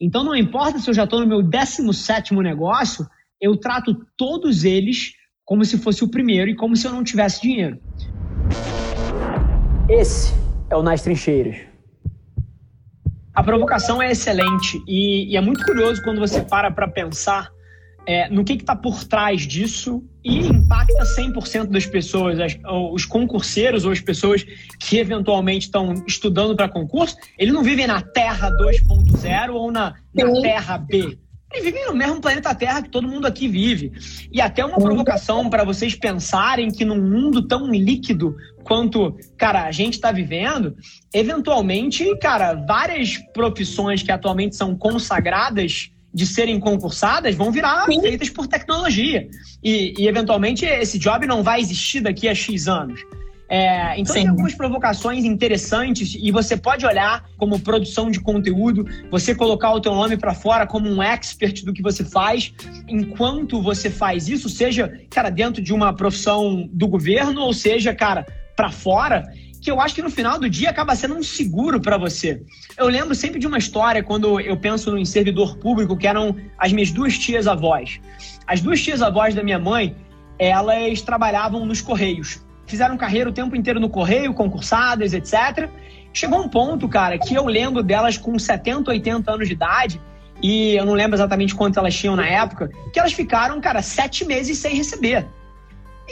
Então não importa se eu já estou no meu 17 negócio, eu trato todos eles como se fosse o primeiro e como se eu não tivesse dinheiro. Esse é o Nas Trincheiras. A provocação é excelente e, e é muito curioso quando você para para pensar é, no que está por trás disso e impacta 100% das pessoas, as, os concurseiros ou as pessoas que eventualmente estão estudando para concurso, eles não vivem na Terra 2.0 ou na, na Terra B. Eles vivem no mesmo planeta Terra que todo mundo aqui vive. E até uma provocação para vocês pensarem que num mundo tão líquido quanto, cara, a gente está vivendo, eventualmente, cara, várias profissões que atualmente são consagradas de serem concursadas vão virar Sim. feitas por tecnologia. E, e, eventualmente, esse job não vai existir daqui a X anos. É, então Sim. tem algumas provocações interessantes e você pode olhar como produção de conteúdo, você colocar o teu nome para fora como um expert do que você faz, enquanto você faz isso, seja, cara, dentro de uma profissão do governo ou seja, cara, para fora que eu acho que no final do dia acaba sendo um seguro para você. Eu lembro sempre de uma história quando eu penso em servidor público, que eram as minhas duas tias avós. As duas tias avós da minha mãe, elas trabalhavam nos Correios. Fizeram carreira o tempo inteiro no Correio, concursadas, etc. Chegou um ponto, cara, que eu lembro delas com 70, 80 anos de idade, e eu não lembro exatamente quanto elas tinham na época, que elas ficaram, cara, sete meses sem receber.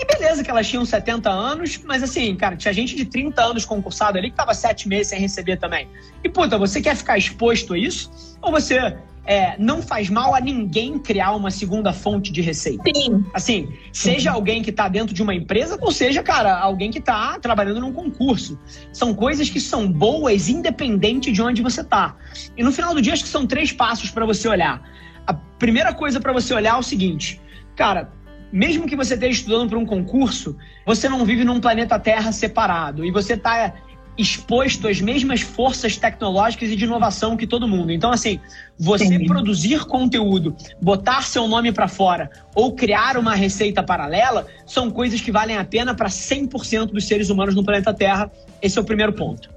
E beleza que elas tinham 70 anos, mas assim, cara, tinha gente de 30 anos concursado ali que tava sete meses sem receber também. E puta, você quer ficar exposto a isso? Ou você é, não faz mal a ninguém criar uma segunda fonte de receita. Sim. Assim, seja alguém que está dentro de uma empresa, ou seja, cara, alguém que está trabalhando num concurso. São coisas que são boas independente de onde você está. E no final do dia, acho que são três passos para você olhar. A primeira coisa para você olhar é o seguinte, cara, mesmo que você esteja estudando para um concurso, você não vive num planeta Terra separado e você está exposto às mesmas forças tecnológicas e de inovação que todo mundo. Então, assim, você Sim. produzir conteúdo, botar seu nome para fora ou criar uma receita paralela são coisas que valem a pena para 100% dos seres humanos no planeta Terra. Esse é o primeiro ponto.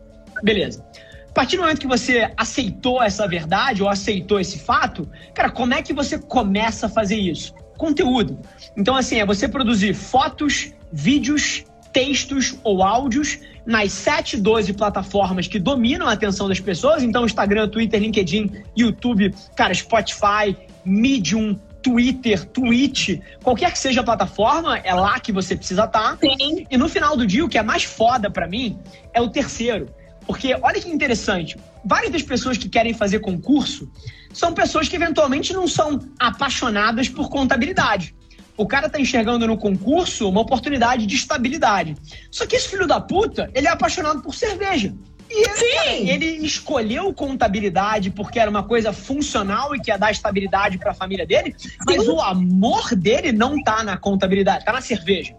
Beleza. A partir do momento que você aceitou essa verdade ou aceitou esse fato, cara, como é que você começa a fazer isso? Conteúdo. Então, assim, é você produzir fotos, vídeos, textos ou áudios nas 7, 12 plataformas que dominam a atenção das pessoas. Então, Instagram, Twitter, LinkedIn, YouTube, cara, Spotify, Medium, Twitter, Twitch, qualquer que seja a plataforma, é lá que você precisa estar. Sim. E no final do dia, o que é mais foda para mim é o terceiro. Porque olha que interessante, várias das pessoas que querem fazer concurso são pessoas que eventualmente não são apaixonadas por contabilidade. O cara tá enxergando no concurso uma oportunidade de estabilidade. Só que esse filho da puta, ele é apaixonado por cerveja. E ele, cara, ele escolheu contabilidade porque era uma coisa funcional e que ia dar estabilidade para a família dele, mas Sim. o amor dele não tá na contabilidade, tá na cerveja.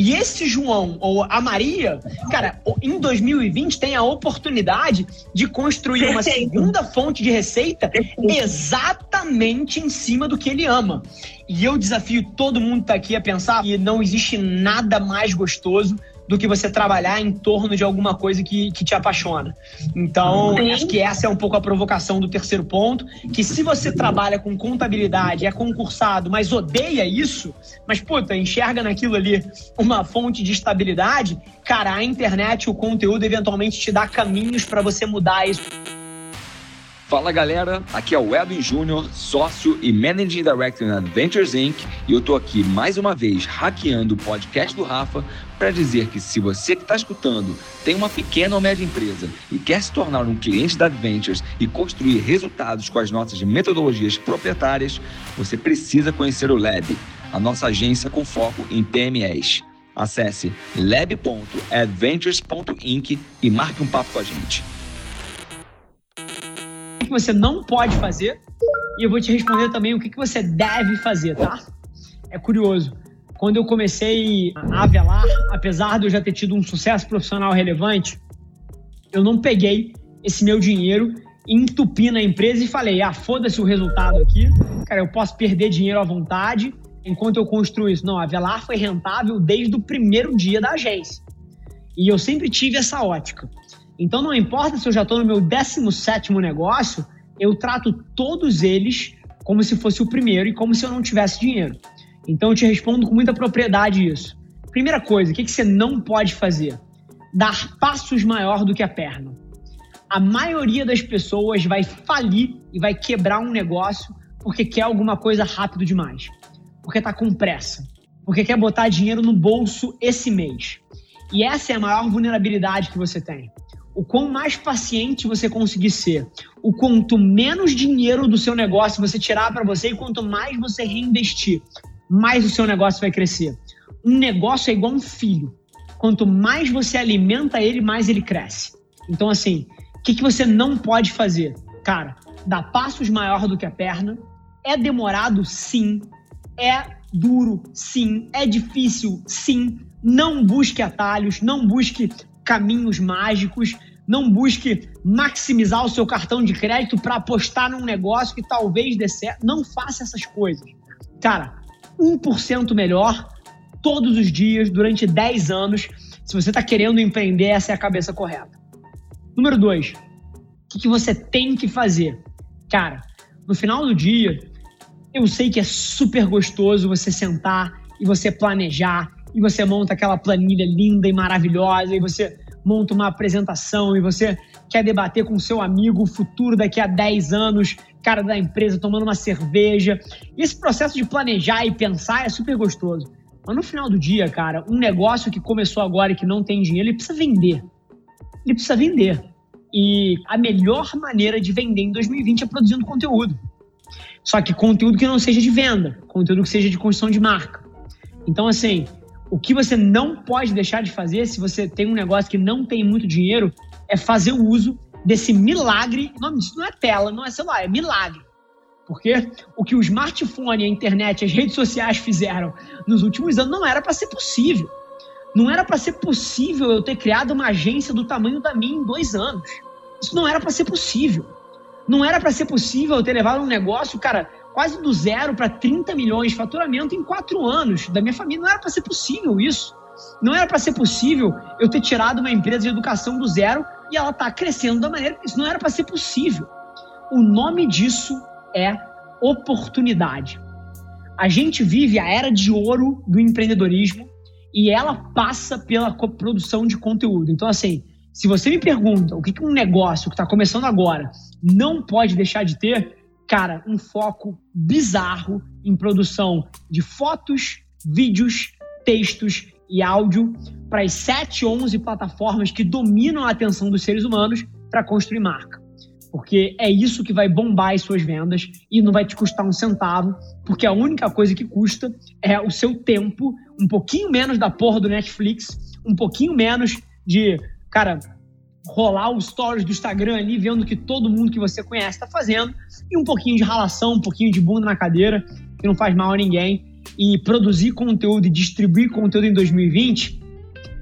E esse João, ou a Maria, cara, em 2020 tem a oportunidade de construir uma segunda fonte de receita exatamente em cima do que ele ama. E eu desafio todo mundo que tá aqui a pensar que não existe nada mais gostoso do que você trabalhar em torno de alguma coisa que, que te apaixona. Então, Sim. acho que essa é um pouco a provocação do terceiro ponto, que se você trabalha com contabilidade, é concursado, mas odeia isso, mas, puta, enxerga naquilo ali uma fonte de estabilidade, cara, a internet, o conteúdo, eventualmente te dá caminhos para você mudar isso. Fala galera, aqui é o Edwin Júnior, sócio e Managing Director na Adventures Inc. E eu tô aqui mais uma vez hackeando o podcast do Rafa para dizer que se você que está escutando tem uma pequena ou média empresa e quer se tornar um cliente da Adventures e construir resultados com as nossas metodologias proprietárias, você precisa conhecer o Lab, a nossa agência com foco em PMEs. Acesse lab.adventures.inc e marque um papo com a gente que você não pode fazer e eu vou te responder também o que, que você deve fazer, tá? É curioso. Quando eu comecei a velar, apesar de eu já ter tido um sucesso profissional relevante, eu não peguei esse meu dinheiro entupi na empresa e falei: ah, foda-se o resultado aqui, cara, eu posso perder dinheiro à vontade enquanto eu construo isso. Não, a Velar foi rentável desde o primeiro dia da agência. E eu sempre tive essa ótica. Então não importa se eu já estou no meu 17 negócio, eu trato todos eles como se fosse o primeiro e como se eu não tivesse dinheiro. Então eu te respondo com muita propriedade isso. Primeira coisa, o que, que você não pode fazer? Dar passos maior do que a perna. A maioria das pessoas vai falir e vai quebrar um negócio porque quer alguma coisa rápido demais. Porque tá com pressa. Porque quer botar dinheiro no bolso esse mês. E essa é a maior vulnerabilidade que você tem. O quão mais paciente você conseguir ser, o quanto menos dinheiro do seu negócio você tirar para você e quanto mais você reinvestir, mais o seu negócio vai crescer. Um negócio é igual um filho. Quanto mais você alimenta ele, mais ele cresce. Então, assim, o que, que você não pode fazer? Cara, dar passos maior do que a perna. É demorado? Sim. É duro? Sim. É difícil? Sim. Não busque atalhos, não busque caminhos mágicos, não busque maximizar o seu cartão de crédito para apostar num negócio que talvez dê certo. Não faça essas coisas. Cara, 1% melhor todos os dias durante 10 anos. Se você está querendo empreender, essa é a cabeça correta. Número 2. O que, que você tem que fazer? Cara, no final do dia, eu sei que é super gostoso você sentar e você planejar e você monta aquela planilha linda e maravilhosa e você monta uma apresentação e você quer debater com seu amigo o futuro daqui a 10 anos, cara da empresa tomando uma cerveja. E esse processo de planejar e pensar é super gostoso. Mas no final do dia, cara, um negócio que começou agora e que não tem dinheiro, ele precisa vender. Ele precisa vender. E a melhor maneira de vender em 2020 é produzindo conteúdo. Só que conteúdo que não seja de venda, conteúdo que seja de construção de marca. Então, assim, o que você não pode deixar de fazer se você tem um negócio que não tem muito dinheiro é fazer o uso desse milagre. O nome disso não é tela, não é celular, é milagre. Porque o que o smartphone, a internet, as redes sociais fizeram nos últimos anos não era para ser possível. Não era para ser possível eu ter criado uma agência do tamanho da minha em dois anos. Isso não era para ser possível. Não era para ser possível eu ter levado um negócio, cara, quase do zero para 30 milhões de faturamento em quatro anos da minha família. Não era para ser possível isso. Não era para ser possível eu ter tirado uma empresa de educação do zero e ela está crescendo da maneira isso não era para ser possível. O nome disso é oportunidade. A gente vive a era de ouro do empreendedorismo e ela passa pela produção de conteúdo. Então, assim, se você me pergunta o que um negócio que está começando agora não pode deixar de ter, cara, um foco bizarro em produção de fotos, vídeos, textos e áudio para as 7, 11 plataformas que dominam a atenção dos seres humanos para construir marca. Porque é isso que vai bombar as suas vendas e não vai te custar um centavo, porque a única coisa que custa é o seu tempo, um pouquinho menos da porra do Netflix, um pouquinho menos de, cara, rolar os stories do Instagram ali, vendo o que todo mundo que você conhece está fazendo, e um pouquinho de ralação, um pouquinho de bunda na cadeira, que não faz mal a ninguém. E produzir conteúdo e distribuir conteúdo em 2020,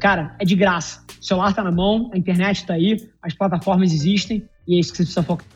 cara, é de graça. O celular está na mão, a internet está aí, as plataformas existem, e é isso que você precisa focar.